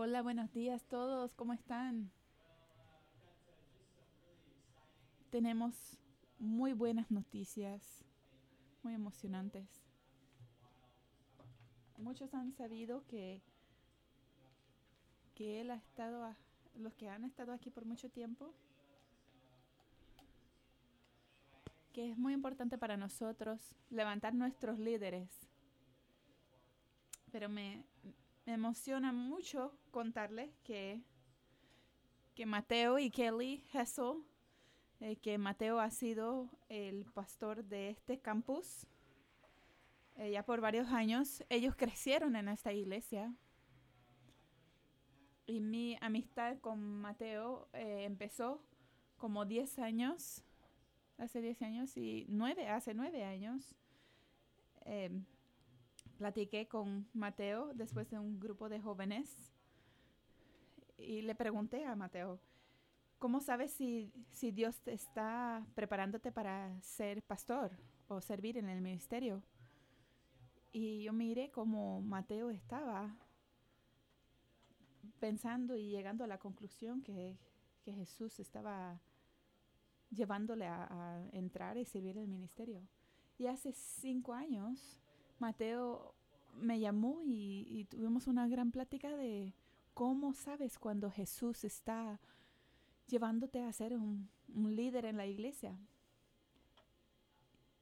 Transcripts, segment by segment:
Hola, buenos días todos, ¿cómo están? Tenemos muy buenas noticias, muy emocionantes. Muchos han sabido que, que él ha estado, a- los que han estado aquí por mucho tiempo, que es muy importante para nosotros levantar nuestros líderes. Pero me, me emociona mucho contarles que, que Mateo y Kelly Hessel, eh, que Mateo ha sido el pastor de este campus eh, ya por varios años. Ellos crecieron en esta iglesia. Y mi amistad con Mateo eh, empezó como 10 años, hace 10 años y 9, hace 9 años. Platiqué con Mateo después de un grupo de jóvenes y le pregunté a Mateo, ¿cómo sabes si, si Dios te está preparándote para ser pastor o servir en el ministerio? Y yo miré cómo Mateo estaba pensando y llegando a la conclusión que, que Jesús estaba llevándole a, a entrar y servir en el ministerio. Y hace cinco años Mateo me llamó y, tuvimos una gran plática de cómo sabes cuando Jesús está llevándote a ser un, líder en la iglesia.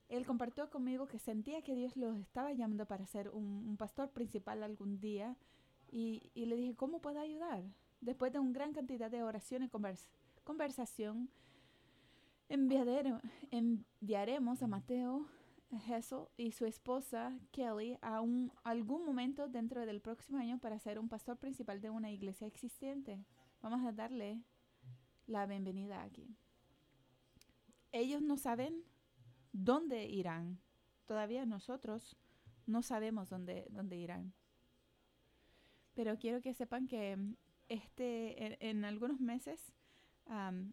Él compartió conmigo que sentía que Dios lo estaba llamando para ser un, pastor principal algún día y, le dije, ¿cómo puedo ayudar? Después de una gran cantidad de oración y convers conversación, enviaremos a Mateo Hessel y su esposa Kelly a un, algún momento dentro del próximo año para ser un pastor principal de una iglesia existente. Vamos a darle la bienvenida aquí. Ellos no saben dónde irán. Todavía nosotros no sabemos dónde, dónde irán. Pero quiero que sepan que este, en, algunos meses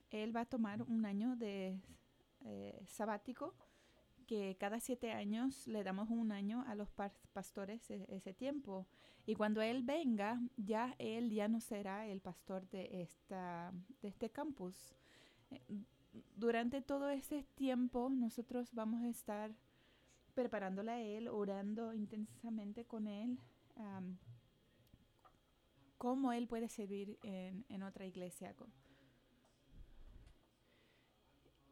él va a tomar un año de eh, sabático que cada siete años le damos un año a los pastores ese tiempo. Y cuando él venga, ya él ya no será el pastor de, esta, de este campus. Durante todo ese tiempo nosotros vamos a estar preparándole a él, orando intensamente con él, cómo él puede servir en, en otra iglesia.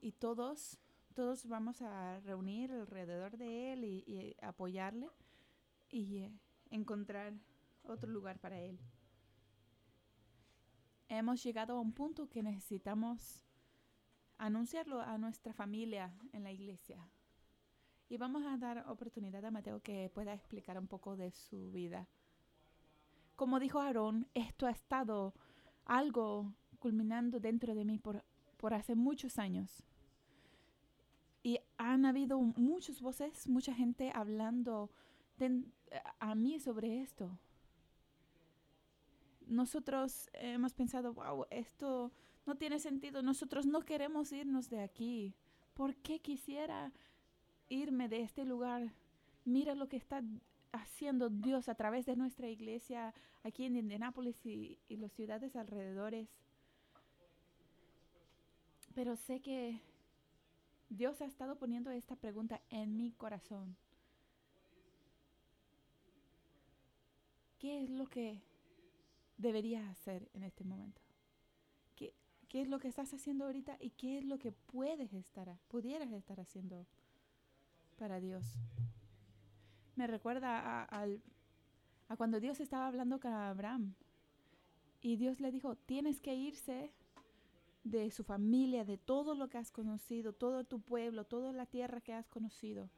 Y todos todos vamos a reunir alrededor de él y, apoyarle y eh, encontrar otro lugar para él. Hemos llegado a un punto que necesitamos anunciarlo a nuestra familia en la iglesia. Y vamos a dar oportunidad a Mateo que pueda explicar un poco de su vida. Como dijo Aarón, esto ha estado algo culminando dentro de mí por, por hace muchos años. Y han habido muchas voces, mucha gente hablando a mí sobre esto. Nosotros hemos pensado, wow, esto no tiene sentido. Nosotros no queremos irnos de aquí. ¿Por qué quisiera irme de este lugar? Mira lo que está haciendo Dios a través de nuestra iglesia aquí en Indianápolis y, y las ciudades alrededores. Pero sé que Dios ha estado poniendo esta pregunta en mi corazón. ¿Qué es lo que deberías hacer en este momento? ¿Qué, ¿Qué, es lo que estás haciendo ahorita y qué es lo que puedes estar, pudieras estar haciendo para Dios? Me recuerda a cuando Dios estaba hablando con Abraham y Dios le dijo, tienes que irse de su familia, de todo lo que has conocido, todo tu pueblo, toda la tierra que has conocido.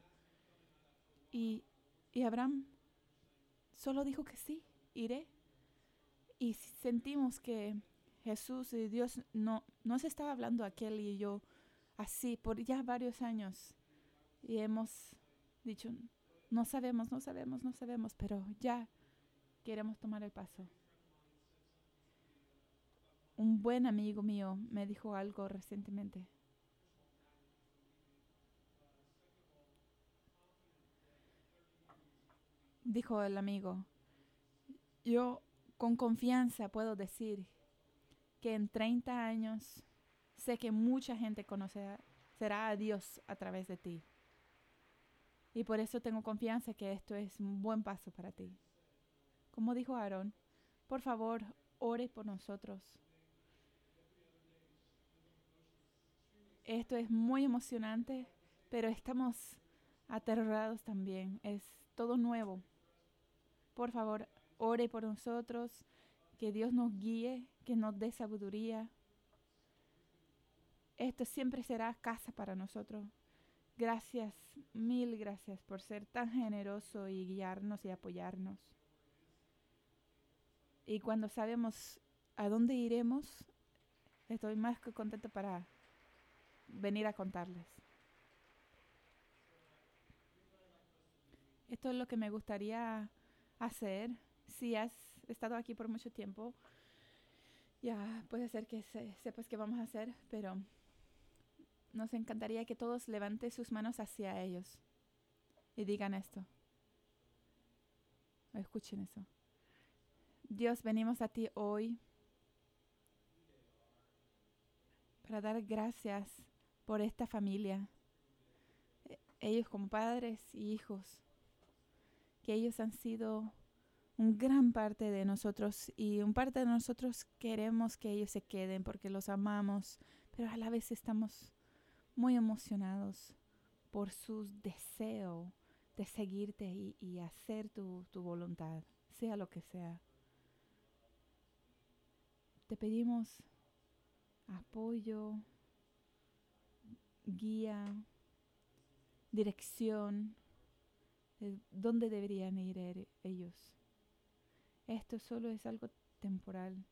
Y, y Abraham solo dijo que sí, iré. Y sentimos que Jesús y Dios no nos estaba hablando aquel y yo así por ya varios años. Y hemos dicho, no sabemos, no sabemos, no sabemos, pero ya queremos tomar el paso un buen amigo mío me dijo algo recientemente. Dijo el amigo, yo con confianza puedo decir que en 30 años sé que mucha gente conocerá a Dios a través de ti. Y por eso tengo confianza que esto es un buen paso para ti. Como dijo Aarón, por favor, ore por nosotros. Esto es muy emocionante, pero estamos aterrados también. Es todo nuevo. Por favor, ore por nosotros, que Dios nos guíe, que nos dé sabiduría. Esto siempre será casa para nosotros. Gracias, mil gracias por ser tan generoso y guiarnos y apoyarnos. Y cuando sabemos a dónde iremos, estoy más que contento para venir a contarles. Esto es lo que me gustaría hacer. Si has estado aquí por mucho tiempo, ya puede ser que sepas qué vamos a hacer, pero nos encantaría que todos levanten sus manos hacia ellos y digan esto. escuchen eso. Dios, venimos a ti hoy para dar gracias por esta familia, e, ellos como padres y hijos, que ellos han sido un gran parte de nosotros y un parte de nosotros queremos que ellos se queden porque los amamos, pero a la vez estamos muy emocionados por su deseo de seguirte y, hacer tu, tu voluntad, sea lo que sea. Te pedimos apoyo, guía, dirección, de dónde deberían ir er, ellos. Esto solo es algo temporal.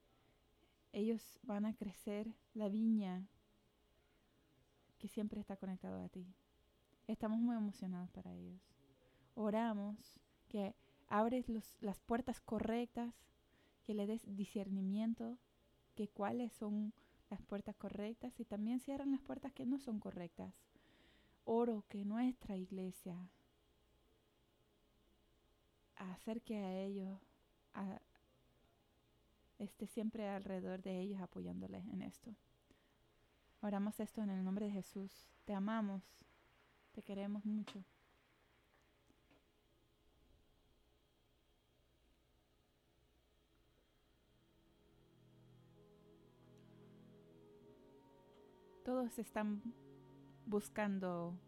Ellos van a crecer la viña que siempre está conectado a ti. Estamos muy emocionados para ellos. Oramos que abres las puertas correctas, que le des discernimiento, que cuáles son las puertas correctas y también cierran las puertas que no son correctas. Oro que nuestra iglesia acerque a ellos, esté siempre alrededor de ellos apoyándoles en esto. Oramos esto en el nombre de Jesús. Te amamos, te queremos mucho. Todos están buscando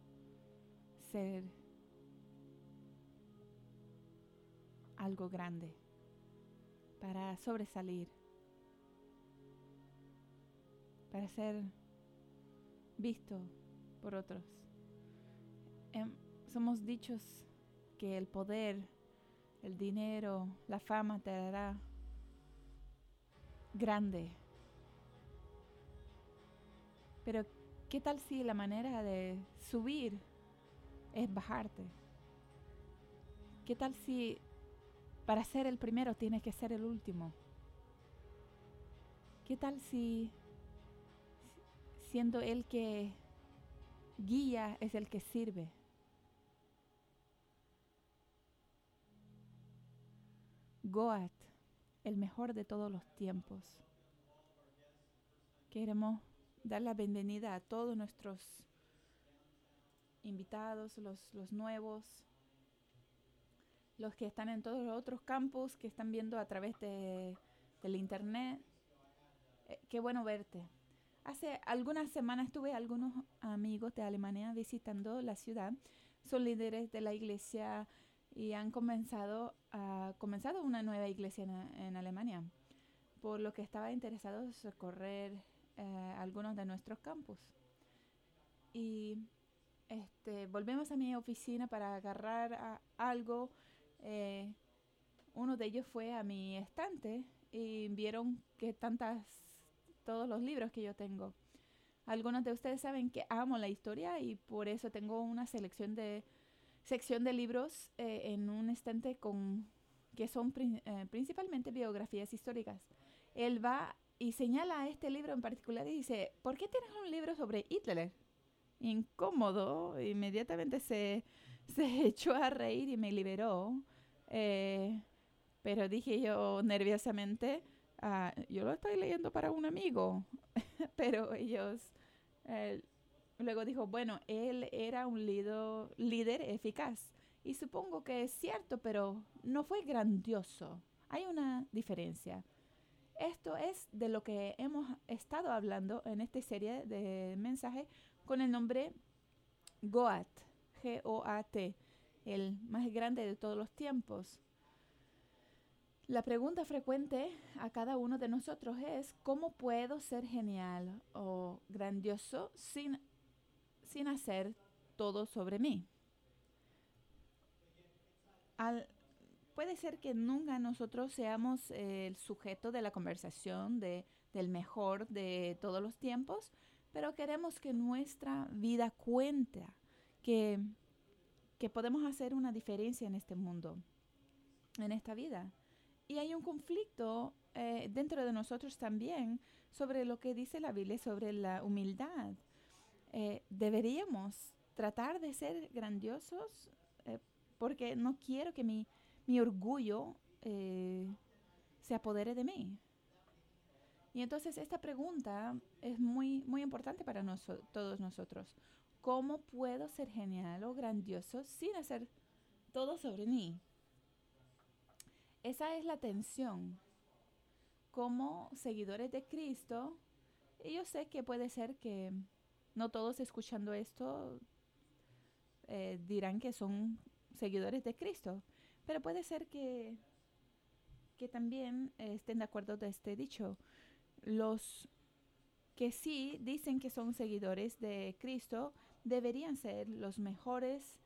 ser algo grande para sobresalir, para ser visto por otros. Em, somos dichos que el poder, el dinero, la fama te hará grande. Pero, ¿qué tal si la manera de subir es bajarte? ¿Qué tal si para ser el primero tienes que ser el último? ¿Qué tal si siendo el que guía es el que sirve. Goat, el mejor de todos los tiempos. Queremos dar la bienvenida a todos nuestros invitados, los, los nuevos, los que están en todos los otros campus, que están viendo a través de, del internet. Eh, qué bueno verte. Hace algunas semanas tuve algunos amigos de Alemania visitando la ciudad. Son líderes de la iglesia y han comenzado, a, comenzado una nueva iglesia en, Alemania, por lo que estaba interesado en recorrer eh, algunos de nuestros campus. Y este, volvemos a mi oficina para agarrar algo. Eh, uno de ellos fue a mi estante y vieron que tantas todos los libros que yo tengo. Algunos de ustedes saben que amo la historia y por eso tengo una selección de sección de libros eh, en un estante con que son principalmente biografías históricas. Él va y señala este libro en particular y dice, ¿por qué tienes un libro sobre Hitler? Incómodo, inmediatamente se, se echó a reír y me liberó. Eh, Pero dije yo nerviosamente, ah, yo lo estoy leyendo para un amigo. Pero ellos, luego dijo, bueno, él era un líder eficaz. Y supongo que es cierto, pero no fue grandioso. Hay una diferencia. Esto es de lo que hemos estado hablando en esta serie de mensajes con el nombre Goat, G-O-A-T, el más grande de todos los tiempos. La pregunta frecuente a cada uno de nosotros es, ¿cómo puedo ser genial o grandioso sin, sin hacer todo sobre mí? Puede ser que nunca nosotros seamos el sujeto de la conversación de, del mejor de todos los tiempos, pero queremos que nuestra vida cuente, que, que podemos hacer una diferencia en este mundo, en esta vida. Y hay un conflicto eh, dentro de nosotros también sobre lo que dice la Biblia sobre la humildad. Eh, deberíamos tratar de ser grandiosos eh, porque no quiero que mi, mi orgullo eh, se apodere de mí. Y entonces esta pregunta es muy, muy importante para todos nosotros. ¿Cómo puedo ser genial o grandioso sin hacer todo sobre mí? Esa es la tensión. Como seguidores de Cristo, y yo sé que puede ser que no todos escuchando esto eh, dirán que son seguidores de Cristo, pero puede ser que, que también estén de acuerdo de este dicho. Los que sí dicen que son seguidores de Cristo deberían ser los mejores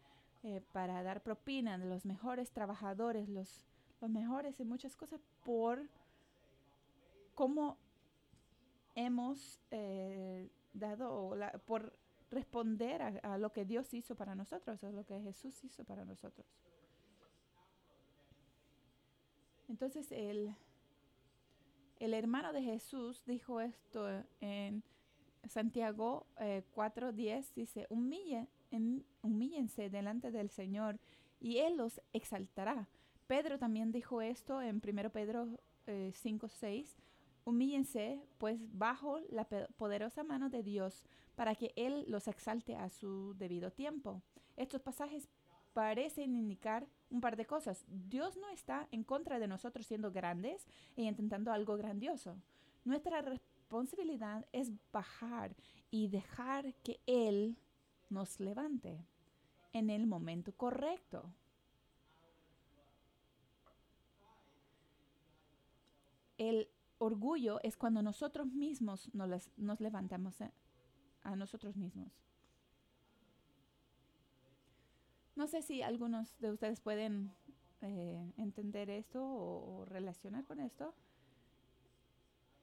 eh, para dar propina, los mejores trabajadores, los, los mejores en muchas cosas por cómo hemos eh, dado, por responder a, a, lo que Dios hizo para nosotros, a lo que Jesús hizo para nosotros. Entonces el, el hermano de Jesús dijo esto en Santiago 4.10, eh, dice, humíllense delante del Señor y Él los exaltará. Pedro también dijo esto en 1 Pedro 5.6, eh, humíllense pues bajo la poderosa mano de Dios para que Él los exalte a su debido tiempo. Estos pasajes parecen indicar un par de cosas. Dios no está en contra de nosotros siendo grandes e intentando algo grandioso. Nuestra responsabilidad es bajar y dejar que Él nos levante en el momento correcto. El orgullo es cuando nosotros mismos nos, nos levantamos a nosotros mismos. No sé si algunos de ustedes pueden eh, entender esto o, relacionar con esto.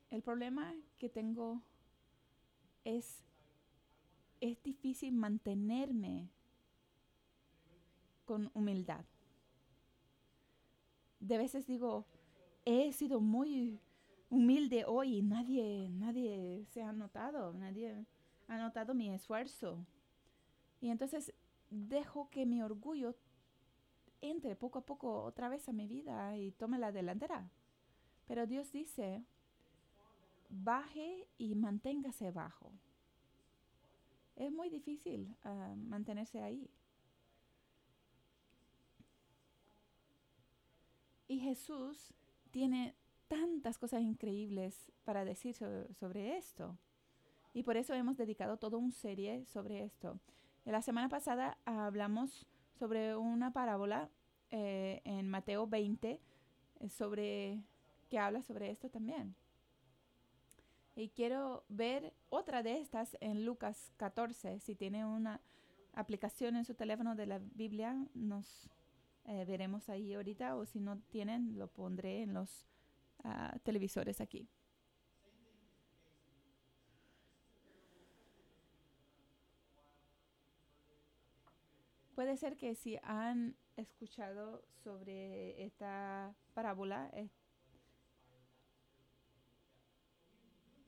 El problema que tengo es, es difícil mantenerme con humildad. De veces digo, he sido muy humilde hoy y nadie, nadie se ha notado, nadie ha notado mi esfuerzo. Y entonces dejo que mi orgullo entre poco a poco otra vez a mi vida y tome la delantera. Pero Dios dice, baje y manténgase bajo. Es muy difícil ah, mantenerse ahí. Y Jesús tiene tantas cosas increíbles para decir sobre esto. Y por eso hemos dedicado toda una serie sobre esto. La semana pasada hablamos sobre una parábola eh, en Mateo 20 eh, sobre que habla sobre esto también. Y quiero ver otra de estas en Lucas 14. Si tiene una aplicación en su teléfono de la Biblia, nos eh, veremos ahí ahorita. O si no tienen, lo pondré en los ah, televisores aquí. Puede ser que si han escuchado sobre esta parábola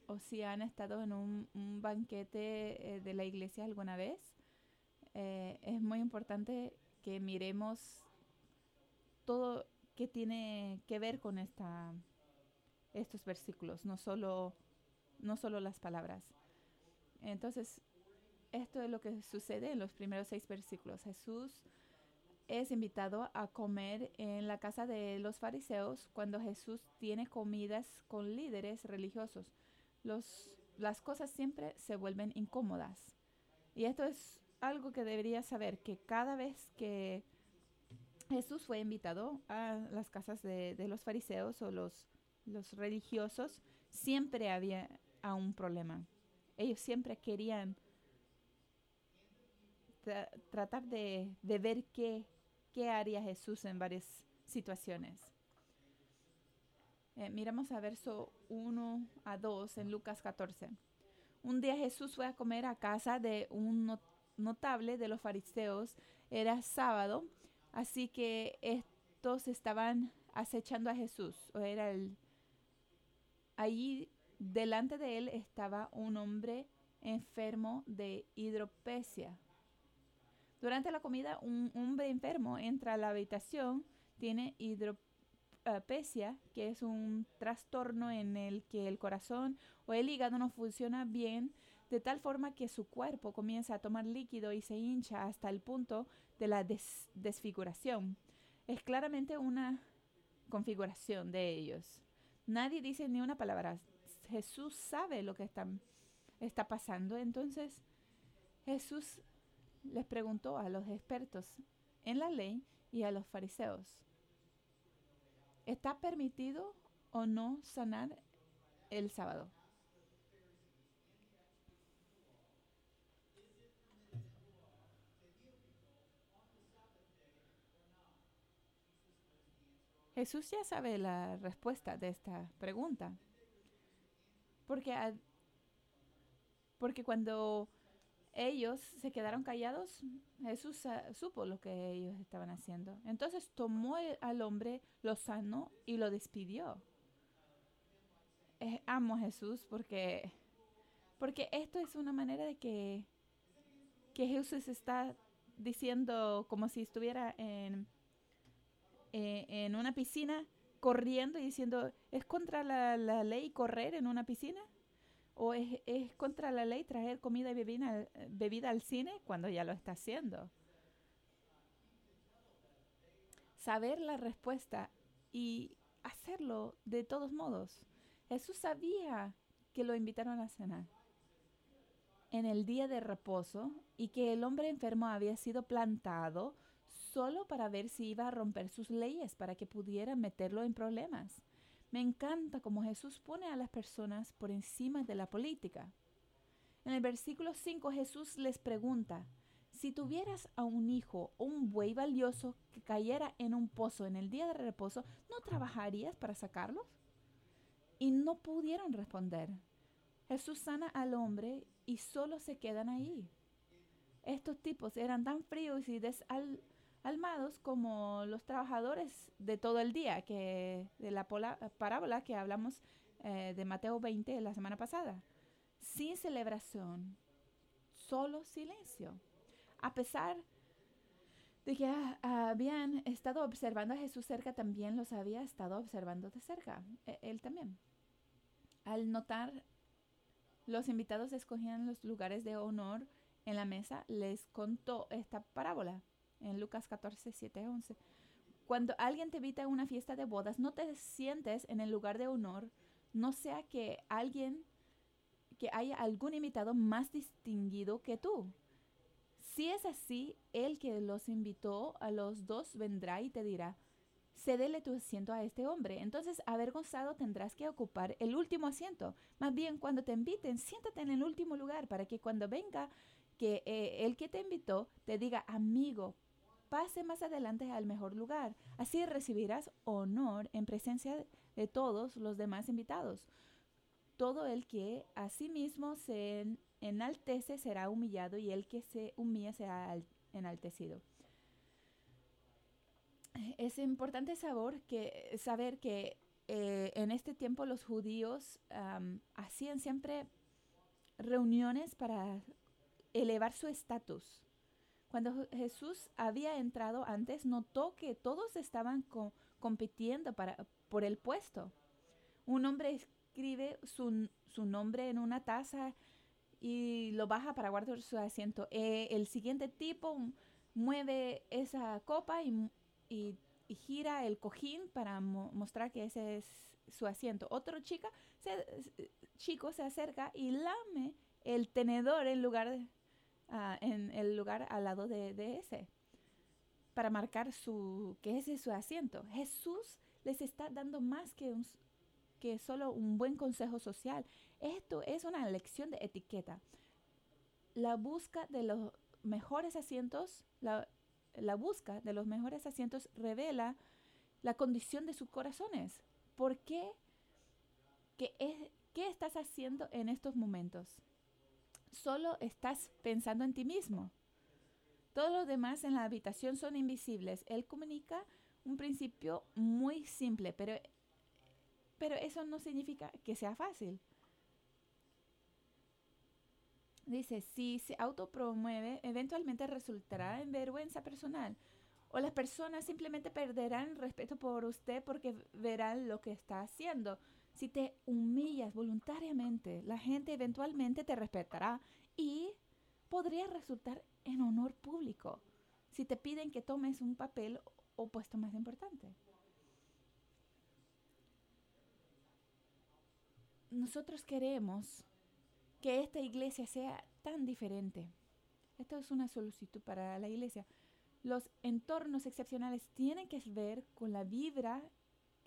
o si han estado en un, banquete eh, de la iglesia alguna vez, eh, es muy importante que miremos todo, que tiene que ver con esta, estos versículos, no solo, no solo las palabras. Entonces, esto es lo que sucede en los primeros seis versículos. Jesús es invitado a comer en la casa de los fariseos cuando Jesús tiene comidas con líderes religiosos. Los, las cosas siempre se vuelven incómodas. Y esto es algo que debería saber, que cada vez que Jesús fue invitado a las casas de, los fariseos o los, los religiosos, siempre había un problema. Ellos siempre querían tratar de, de ver qué, qué haría Jesús en varias situaciones. Eh, miramos a verso 1 a 2 en Lucas 14. Un día Jesús fue a comer a casa de un notable de los fariseos. Era sábado, así que estos estaban acechando a Jesús. O era el, allí delante de él estaba un hombre enfermo de hidropesia. Durante la comida, un hombre enfermo entra a la habitación, tiene hidropesia, que es un trastorno en el que el corazón o el hígado no funciona bien, de tal forma que su cuerpo comienza a tomar líquido y se hincha hasta el punto de la desfiguración. Es claramente una configuración de ellos. Nadie dice ni una palabra. Jesús sabe lo que está, está pasando. Entonces Jesús les preguntó a los expertos en la ley y a los fariseos, ¿está permitido o no sanar el sábado? Jesús ya sabe la respuesta de esta pregunta. Porque, porque cuando ellos se quedaron callados, Jesús supo lo que ellos estaban haciendo. Entonces tomó al hombre, lo sanó y lo despidió. amo a Jesús porque, porque esto es una manera de que, que Jesús está diciendo como si estuviera en, eh, en una piscina corriendo y diciendo, ¿es contra la, la ley correr en una piscina? ¿O es, contra la ley traer comida y bebida, bebida al cine cuando ya lo está haciendo? Saber la respuesta y hacerlo de todos modos. Jesús sabía que lo invitaron a cenar en el día de reposo y que el hombre enfermo había sido plantado solo para ver si iba a romper sus leyes para que pudiera meterlo en problemas. Me encanta cómo Jesús pone a las personas por encima de la política. En el versículo 5 Jesús les pregunta, si tuvieras a un hijo o un buey valioso que cayera en un pozo en el día de reposo, ¿no trabajarías para sacarlos? Y no pudieron responder. Jesús sana al hombre y solo se quedan ahí. Estos tipos eran tan fríos y desal almados como los trabajadores de todo el día, que de la parábola que hablamos eh, de Mateo 20 la semana pasada. Sin celebración, solo silencio. A pesar de que habían estado observando a Jesús cerca, también los había estado observando de cerca, e, él también. Al notar, los invitados escogían los lugares de honor en la mesa, les contó esta parábola en Lucas 14, 7, 11. Cuando alguien te invita a una fiesta de bodas, no te sientes en el lugar de honor, no sea que alguien, que haya algún invitado más distinguido que tú. Si es así, el que los invitó a los dos vendrá y te dirá, cédele tu asiento a este hombre. Entonces, avergonzado tendrás que ocupar el último asiento. Más bien, cuando te inviten, siéntate en el último lugar para que cuando venga que eh, el que te invitó te diga, amigo, pase más adelante al mejor lugar. Así recibirás honor en presencia de todos los demás invitados. Todo el que a sí mismo se enaltece será humillado y el que se humilla será enaltecido. Es importante saber que, saber que eh, en este tiempo los judíos hacían siempre reuniones para elevar su estatus cuando Jesús había entrado antes, notó que todos estaban compitiendo para, por el puesto. Un hombre escribe su, su nombre en una taza y lo baja para guardar su asiento. Eh, el siguiente tipo mueve esa copa y, y, gira el cojín para mostrar que ese es su asiento. Otro chica se, chico se acerca y lame el tenedor en lugar de, ah, en el lugar al lado de, de, ese para marcar su que ese es su asiento. Jesús les está dando más que un, que solo un buen consejo social. Esto es una lección de etiqueta. La busca de los mejores asientos, la, la busca de los mejores asientos revela la condición de sus corazones. ¿Por qué? ¿Qué, es, ¿Qué estás haciendo en estos momentos? Solo estás pensando en ti mismo. Todos los demás en la habitación son invisibles. Él comunica un principio muy simple, pero pero eso no significa que sea fácil. Dice, si se autopromueve, eventualmente resultará en vergüenza personal. O las personas simplemente perderán respeto por usted porque verán lo que está haciendo. Si te humillas voluntariamente, la gente eventualmente te respetará y podría resultar en honor público si te piden que tomes un papel o puesto más importante. nosotros queremos que esta iglesia sea tan diferente. Esto es una solicitud para la iglesia. Los entornos excepcionales tienen que ver con la vibra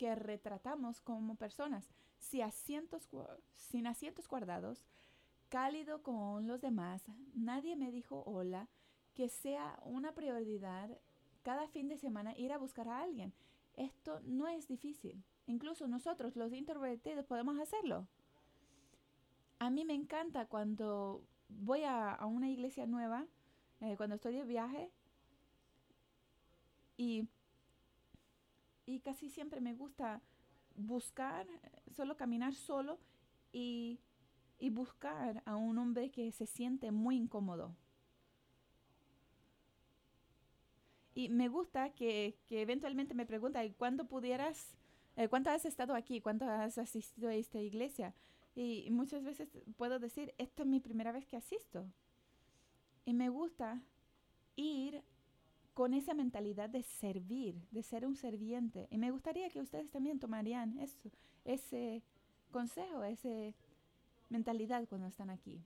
que retratamos como personas. Si asientos, sin asientos guardados, cálido con los demás, nadie me dijo hola, que sea una prioridad cada fin de semana ir a buscar a alguien. Esto no es difícil. Incluso nosotros, los introvertidos, podemos hacerlo. A mí me encanta cuando voy a, una iglesia nueva, eh, cuando estoy de viaje, y, y casi siempre me gusta buscar, solo caminar solo y, y buscar a un hombre que se siente muy incómodo. Y me gusta que, que eventualmente me pregunta, ¿cuándo pudieras, eh, cuánto has estado aquí? ¿Cuánto has asistido a esta iglesia? Y muchas veces puedo decir, esta es mi primera vez que asisto. Y me gusta ir con esa mentalidad de servir, de ser un serviente. Y me gustaría que ustedes también tomarían eso, ese consejo, esa mentalidad cuando están aquí.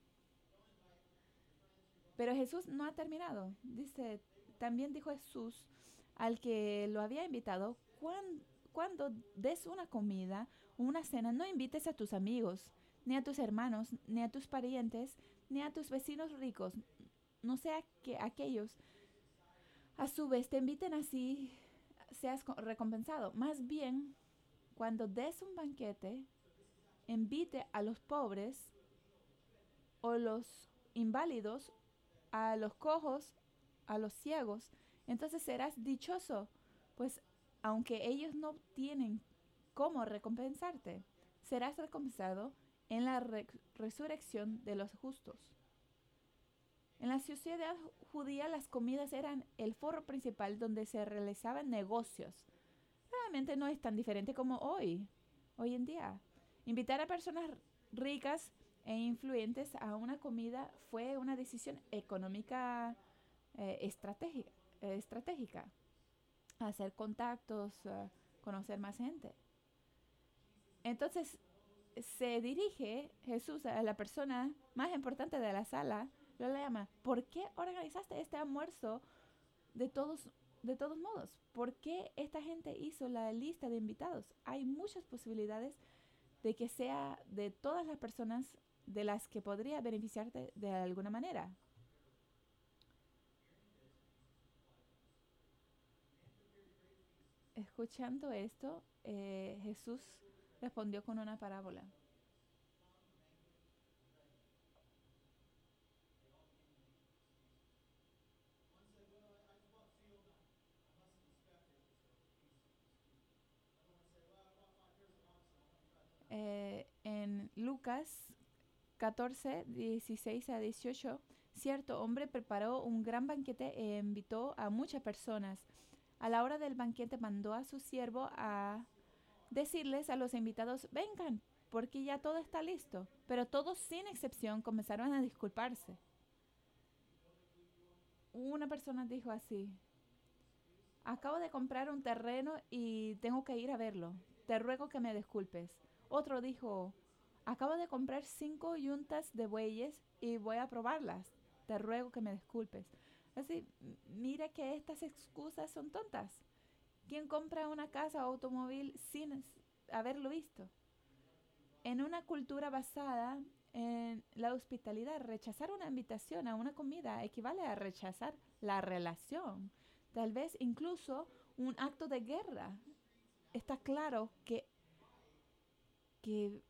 Pero Jesús no ha terminado. Dice, también dijo Jesús al que lo había invitado, cuando, cuando des una comida una cena, no invites a tus amigos, ni a tus hermanos, ni a tus parientes, ni a tus vecinos ricos, no sea que aquellos a su vez te inviten así seas recompensado. Más bien, cuando des un banquete, invite a los pobres o los inválidos, a los cojos, a los ciegos. Entonces serás dichoso, pues aunque ellos no tienen cómo recompensarte, serás recompensado en la resurrección de los justos. En la sociedad judía las comidas eran el foro principal donde se realizaban negocios. Realmente no es tan diferente como hoy, hoy en día. Invitar a personas ricas e influyentes a una comida fue una decisión económica eh, estratégica, eh, estratégica hacer contactos, eh, conocer más gente. Entonces se dirige Jesús a la persona más importante de la sala, llama, ¿por qué organizaste este almuerzo de todos, de todos modos? ¿Por qué esta gente hizo la lista de invitados? Hay muchas posibilidades de que sea de todas las personas de las que podría beneficiarte de alguna manera. Escuchando esto, eh, Jesús respondió con una parábola. Eh, en Lucas 14, 16 a 18, cierto hombre preparó un gran banquete e invitó a muchas personas. A la hora del banquete mandó a su siervo a decirles a los invitados, vengan, porque ya todo está listo. Pero todos sin excepción comenzaron a disculparse. Una persona dijo así, acabo de comprar un terreno y tengo que ir a verlo. Te ruego que me disculpes. Otro dijo, acabo de comprar cinco yuntas de bueyes y voy a probarlas. Te ruego que me disculpes. Así, mira que estas excusas son tontas. ¿Quién compra una casa o automóvil sin haberlo visto? En una cultura basada en la hospitalidad, rechazar una invitación a una comida equivale a rechazar la relación. Tal vez incluso un acto de guerra. Está claro que, que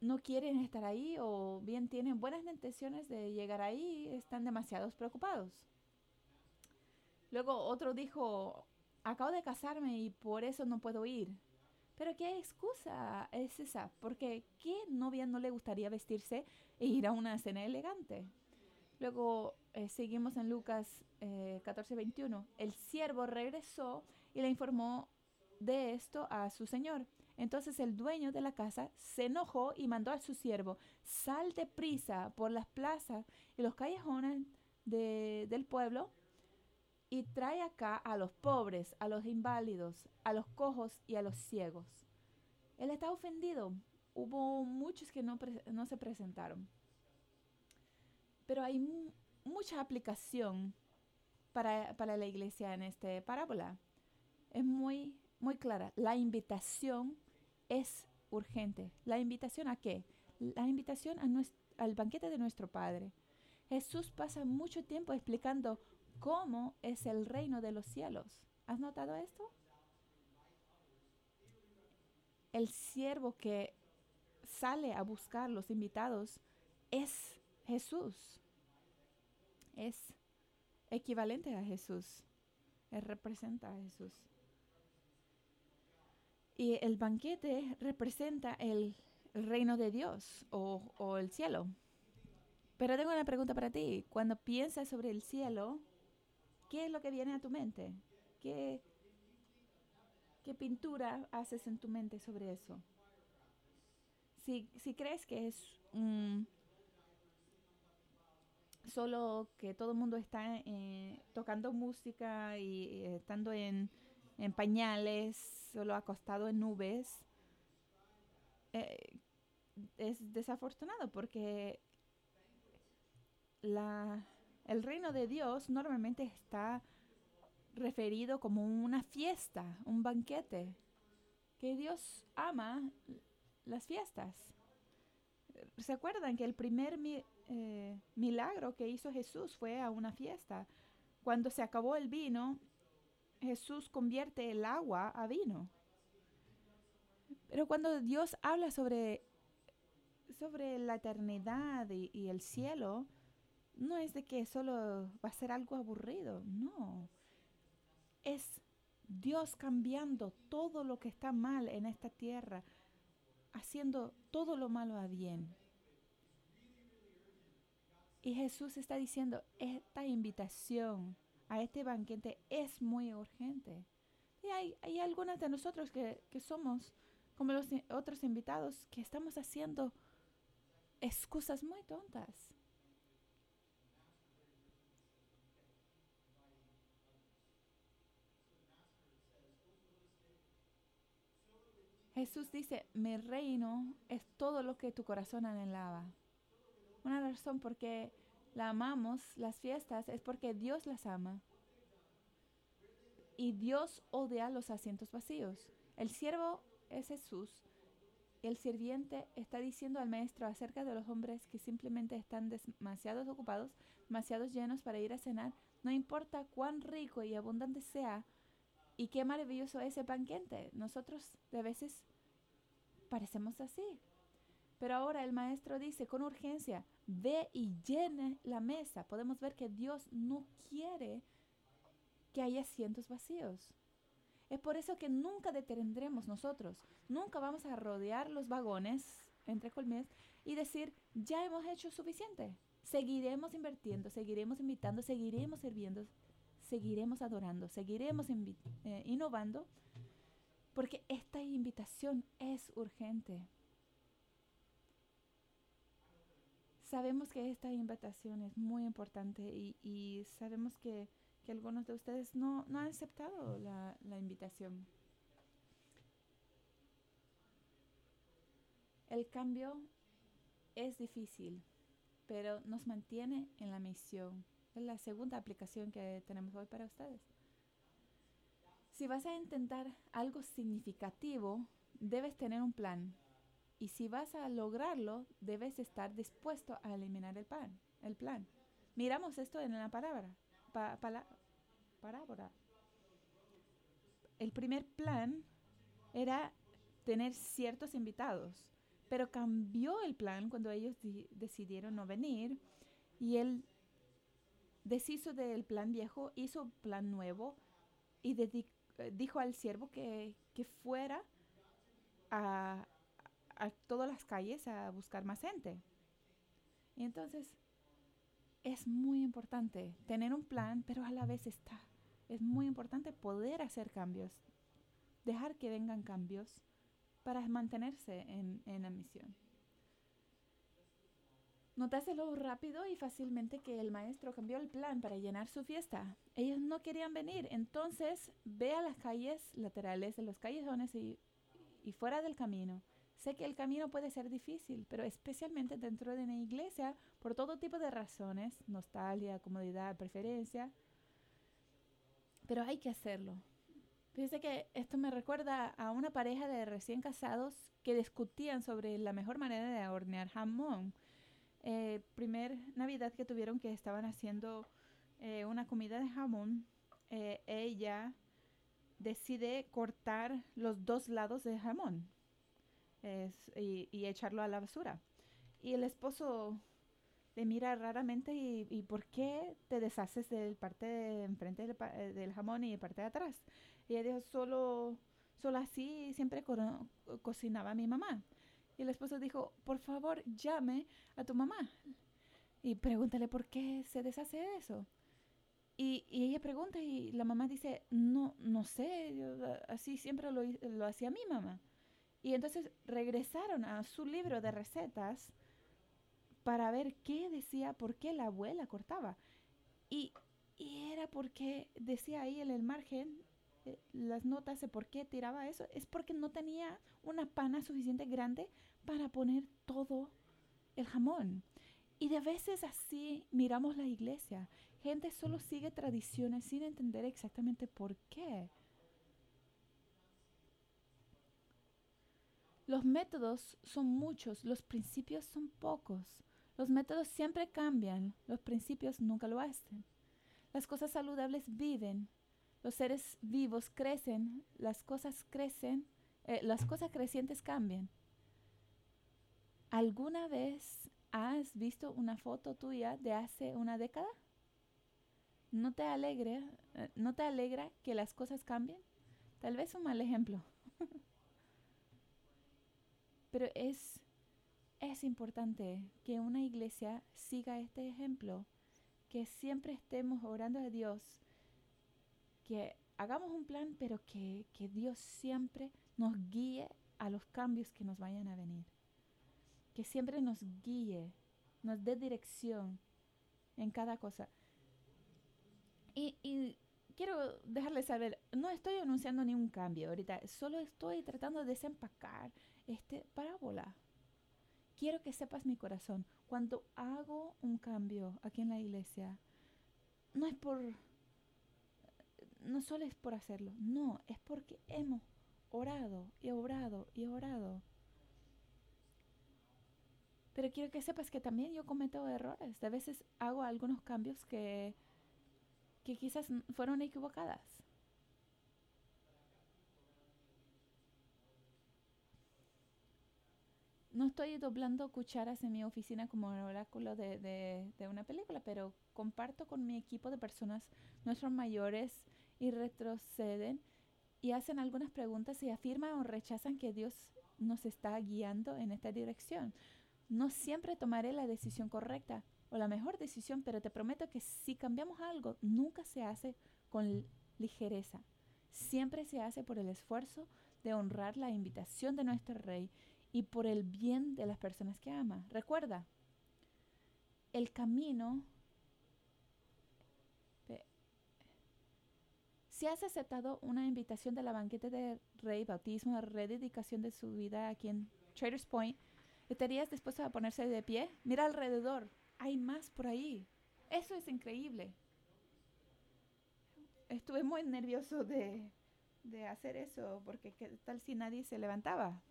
no quieren estar ahí o bien tienen buenas intenciones de llegar ahí, están demasiado preocupados. Luego otro dijo, acabo de casarme y por eso no puedo ir. Pero ¿qué excusa es esa? Porque ¿qué novia no le gustaría vestirse e ir a una cena elegante? Luego eh, seguimos en Lucas eh, 14, 21. El siervo regresó y le informó de esto a su señor. Entonces el dueño de la casa se enojó y mandó a su siervo, sal de prisa por las plazas y los callejones del pueblo y trae acá a los pobres, a los inválidos, a los cojos y a los ciegos. Él está ofendido. Hubo muchos que no, no se presentaron. Pero hay mucha aplicación para, para, la iglesia en esta parábola. Es muy, muy clara. La invitación es urgente. ¿La invitación a qué? La invitación a al banquete de nuestro Padre. Jesús pasa mucho tiempo explicando cómo es el reino de los cielos. ¿Has notado esto? El siervo que sale a buscar los invitados es Jesús. Es equivalente a Jesús. Representa a Jesús. Y el banquete representa el, reino de Dios o, el cielo. Pero tengo una pregunta para ti. Cuando piensas sobre el cielo, ¿qué es lo que viene a tu mente? ¿Qué, pintura haces en tu mente sobre eso? Si, crees que es solo que todo el mundo está eh, tocando música y estando en pañales, solo acostado en nubes, eh, es desafortunado porque la, el reino de Dios normalmente está referido como una fiesta, un banquete, que Dios ama las fiestas. ¿Se acuerdan que el primer eh, milagro que hizo Jesús fue a una fiesta? Cuando se acabó el vino, Jesús convierte el agua a vino. Pero cuando Dios habla sobre, sobre la eternidad y, y, el cielo, no es de que solo va a ser algo aburrido, no. Es Dios cambiando todo lo que está mal en esta tierra, haciendo todo lo malo a bien. Y Jesús está diciendo, esta invitación a este banquete es muy urgente. Y hay, hay algunas de nosotros que, que somos, como los otros invitados, que estamos haciendo excusas muy tontas. Jesús dice, mi reino es todo lo que tu corazón anhelaba. Una razón porque la amamos, las fiestas, es porque Dios las ama. Y Dios odia los asientos vacíos. El siervo es Jesús. El sirviente está diciendo al maestro acerca de los hombres que simplemente están demasiado ocupados, demasiado llenos para ir a cenar. No importa cuán rico y abundante sea y qué maravilloso es ese banquete. Nosotros de veces parecemos así. Pero ahora el maestro dice con urgencia, ve y llene la mesa. Podemos ver que Dios no quiere que haya asientos vacíos. Es por eso que nunca detendremos nosotros, nunca vamos a rodear los vagones, entre colmillas, y decir, ya hemos hecho suficiente. Seguiremos invirtiendo, seguiremos invitando, seguiremos sirviendo seguiremos adorando, seguiremos eh, innovando, porque esta invitación es urgente. Sabemos que esta invitación es muy importante y, sabemos que, algunos de ustedes no, han aceptado la, la invitación. El cambio es difícil, pero nos mantiene en la misión. Es la segunda aplicación que tenemos hoy para ustedes. Si vas a intentar algo significativo, debes tener un plan. Y si vas a lograrlo, debes estar dispuesto a eliminar el plan. El plan. Miramos esto en la palabra. parábola. El primer plan era tener ciertos invitados. Pero cambió el plan cuando ellos decidieron no venir y él deshizo del plan viejo, hizo plan nuevo y eh, dijo al siervo que, fuera a, a todas las calles a buscar más gente. Y entonces es muy importante tener un plan, pero a la vez está. Es muy importante poder hacer cambios, dejar que vengan cambios para mantenerse en, la misión. Notáselo rápido y fácilmente que el maestro cambió el plan para llenar su fiesta. Ellos no querían venir, entonces ve a las calles laterales de los callejones y, y fuera del camino. Sé que el camino puede ser difícil, pero especialmente dentro de una iglesia, por todo tipo de razones, nostalgia, comodidad, preferencia. Pero hay que hacerlo. Fíjese que esto me recuerda a una pareja de recién casados que discutían sobre la mejor manera de hornear jamón. Eh, primer Navidad que tuvieron que estaban haciendo eh, una comida de jamón, eh, ella decide cortar los dos lados del jamón y, echarlo a la basura. Y el esposo le mira raramente y, ¿por qué te deshaces del parte de enfrente del, del jamón y parte de atrás? Y ella dijo, solo, solo así siempre cocinaba mi mamá. Y el esposo dijo, por favor, llame a tu mamá y pregúntale por qué se deshace de eso. Y, ella pregunta y la mamá dice, no, no sé, así siempre lo, lo hacía mi mamá. Y entonces regresaron a su libro de recetas para ver qué decía, por qué la abuela cortaba. Y, y era porque decía ahí en el margen eh, las notas de por qué tiraba eso, es porque no tenía una pana suficiente grande para poner todo el jamón. Y de veces así miramos la iglesia. Gente solo sigue tradiciones sin entender exactamente por qué. Los métodos son muchos, los principios son pocos. Los métodos siempre cambian, los principios nunca lo hacen. Las cosas saludables viven, los seres vivos crecen, las cosas crecen, eh, las cosas crecientes cambian. ¿Alguna vez has visto una foto tuya de hace una década? ¿No te alegra, eh, no te alegra que las cosas cambien? Tal vez un mal ejemplo. Pero es, es importante que una iglesia siga este ejemplo, que siempre estemos orando a Dios que hagamos un plan, pero que, Dios siempre nos guíe a los cambios que nos vayan a venir. Que siempre nos guíe, nos dé dirección en cada cosa. Y, y, quiero dejarles saber, no estoy anunciando ningún cambio ahorita, solo estoy tratando de desempacar este parábola. Quiero que sepas mi corazón, cuando hago un cambio aquí en la iglesia, no es por no solo es por hacerlo, no, es porque hemos orado y orado y orado. Pero quiero que sepas que también yo cometo errores. De veces hago algunos cambios que, que quizás fueron equivocadas. No estoy doblando cucharas en mi oficina como el oráculo de, de, de una película, pero comparto con mi equipo de personas, nuestros mayores, y retroceden y hacen algunas preguntas y afirman o rechazan que Dios nos está guiando en esta dirección. No siempre tomaré la decisión correcta o la mejor decisión, pero te prometo que si cambiamos algo, nunca se hace con ligereza. Siempre se hace por el esfuerzo de honrar la invitación de nuestro Rey y por el bien de las personas que ama. Recuerda, el camino Si has aceptado una invitación de la banquete de rey, bautismo, rededicación de su vida aquí en Traders Point, ¿estarías dispuesto a ponerse de pie? Mira alrededor, hay más por ahí. Eso es increíble. Estuve muy nervioso de, hacer eso, porque tal si nadie se levantaba.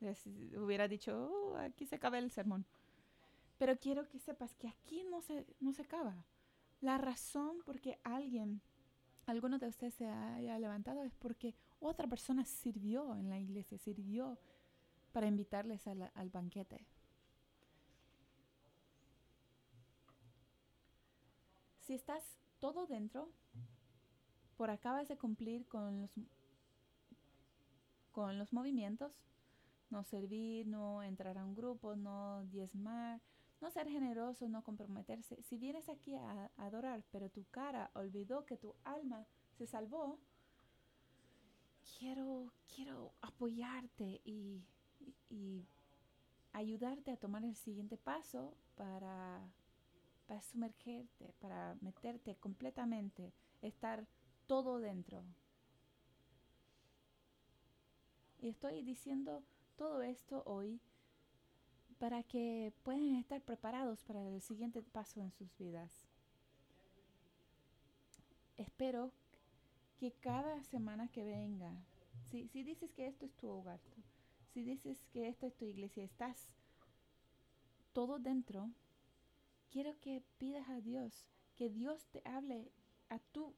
Hubiera dicho, oh, aquí se acaba el sermón. Pero quiero que sepas que aquí no se, no se acaba. La razón por que alguien alguno de ustedes se haya levantado es porque otra persona sirvió en la iglesia, sirvió para invitarles al, al banquete. Si estás todo dentro, por acabas de cumplir con los, con los movimientos, no servir, no entrar a un grupo, no diezmar, no ser generoso, no comprometerse. Si vienes aquí a, adorar, pero tu cara olvidó que tu alma se salvó, quiero, quiero apoyarte y, ayudarte a tomar el siguiente paso para, para para meterte completamente, estar todo dentro. Y estoy diciendo todo esto hoy para que puedan estar preparados para el siguiente paso en sus vidas. Espero que cada semana que venga, si, si dices que esto es tu hogar, si dices que esto es tu iglesia, estás todo dentro, quiero que pidas a Dios, que Dios te hable a tu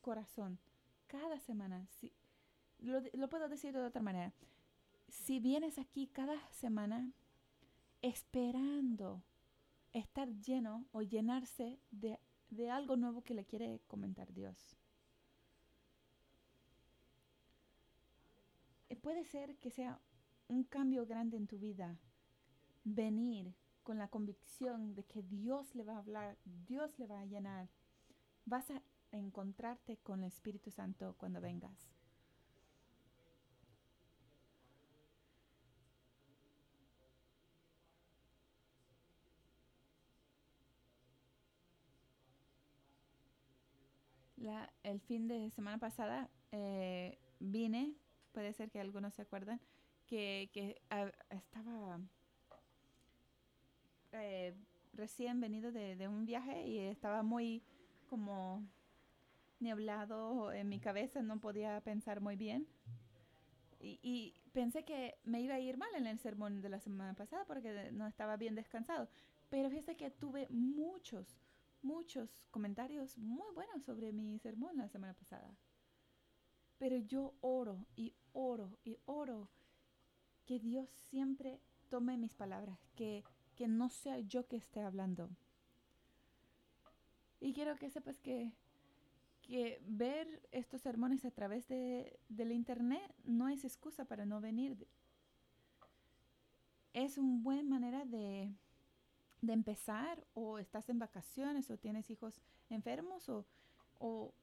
corazón cada semana. Si, lo, lo puedo decir de otra manera. Si vienes aquí cada semana, esperando estar lleno o llenarse de, algo nuevo que le quiere comentar Dios. Eh, puede ser que sea un cambio grande en tu vida, venir con la convicción de que Dios le va a hablar, Dios le va a llenar. Vas a encontrarte con el Espíritu Santo cuando vengas. El fin de semana pasada eh, vine, puede ser que algunos se acuerdan, que, estaba eh, recién venido de, un viaje y estaba muy como niblado en mi cabeza, no podía pensar muy bien. Y, y, pensé que me iba a ir mal en el sermón de la semana pasada porque no estaba bien descansado. Pero fíjate que tuve muchos, muchos comentarios muy buenos sobre mi sermón la semana pasada. Pero yo oro y oro y oro que Dios siempre tome mis palabras, que, que no sea yo que esté hablando. Y quiero que sepas que, que ver estos sermones a través de, del internet no es excusa para no venir. Es una buena manera de, de empezar o estás en vacaciones o tienes hijos enfermos o, o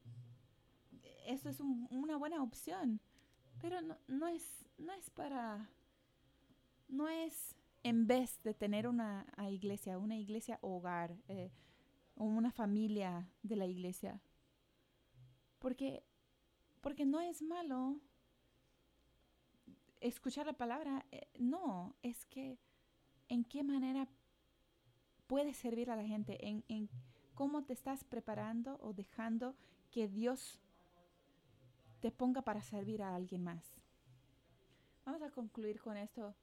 eso es una buena opción. Pero no, no, es, no es para, no es en vez de tener una iglesia, una iglesia hogar eh, o una familia de la iglesia. Porque, porque no es malo escuchar la palabra, eh, no, es que en qué manera puedes servir a la gente, en, cómo te estás preparando o dejando que Dios te ponga para servir a alguien más. Vamos a concluir con esto.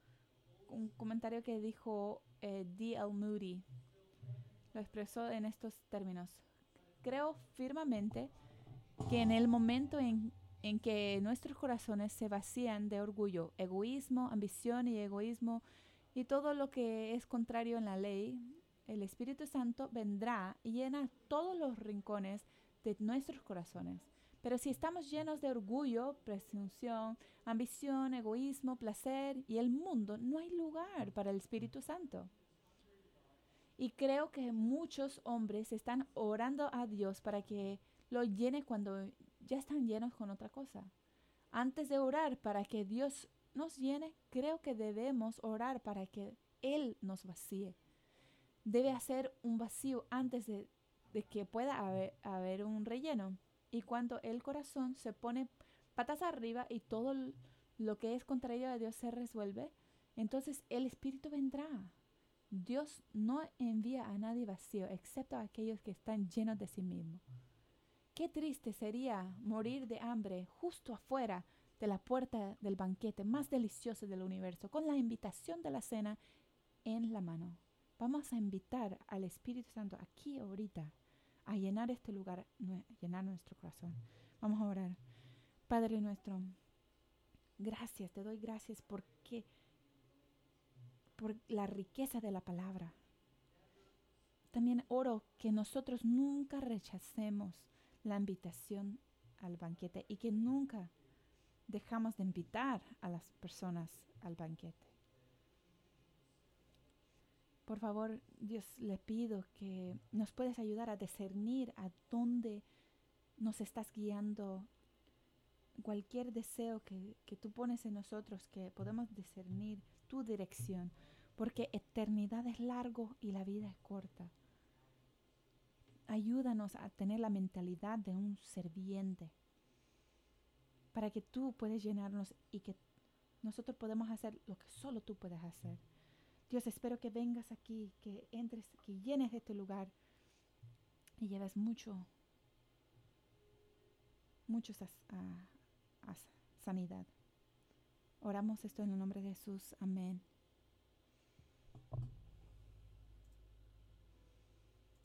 Un comentario que dijo eh, D.L. Moody. Lo expresó en estos términos. Creo firmemente que en el momento en, en que nuestros corazones se vacían de orgullo, egoísmo, ambición y egoísmo y todo lo que es contrario en la ley, el Espíritu Santo vendrá y llena todos los rincones de nuestros corazones. Pero si estamos llenos de orgullo, presunción, ambición, egoísmo, placer y el mundo, no hay lugar para el Espíritu Santo. Y creo que muchos hombres están orando a Dios para que lo llene cuando ya están llenos con otra cosa. Antes de orar para que Dios nos llene, creo que debemos orar para que Él nos vacíe. Debe hacer un vacío antes de, que pueda haber, un relleno. Y cuando el corazón se pone patas arriba y todo lo que es contrario a Dios se resuelve, entonces el Espíritu vendrá. Dios no envía a nadie vacío, excepto a aquellos que están llenos de sí mismos. Qué triste sería morir de hambre justo afuera de la puerta del banquete más delicioso del universo, con la invitación de la cena en la mano. Vamos a invitar al Espíritu Santo aquí ahorita a llenar este lugar, llenar nuestro corazón. Vamos a orar. Padre nuestro, gracias, te doy gracias porque por la riqueza de la palabra. También oro que nosotros nunca rechacemos la invitación al banquete y que nunca dejamos de invitar a las personas al banquete. Por favor, Dios, le pido que nos puedes ayudar a discernir a dónde nos estás guiando cualquier deseo que, que, tú pones en nosotros, que podemos discernir tu dirección, porque eternidad es largo y la vida es corta. Ayúdanos a tener la mentalidad de un serviente para que tú puedas llenarnos y que nosotros podemos hacer lo que solo tú puedes hacer. Dios, espero que vengas aquí, que entres, que llenes este lugar y lleves mucho, mucho a, sanidad. Oramos esto en el nombre de Jesús. Amén.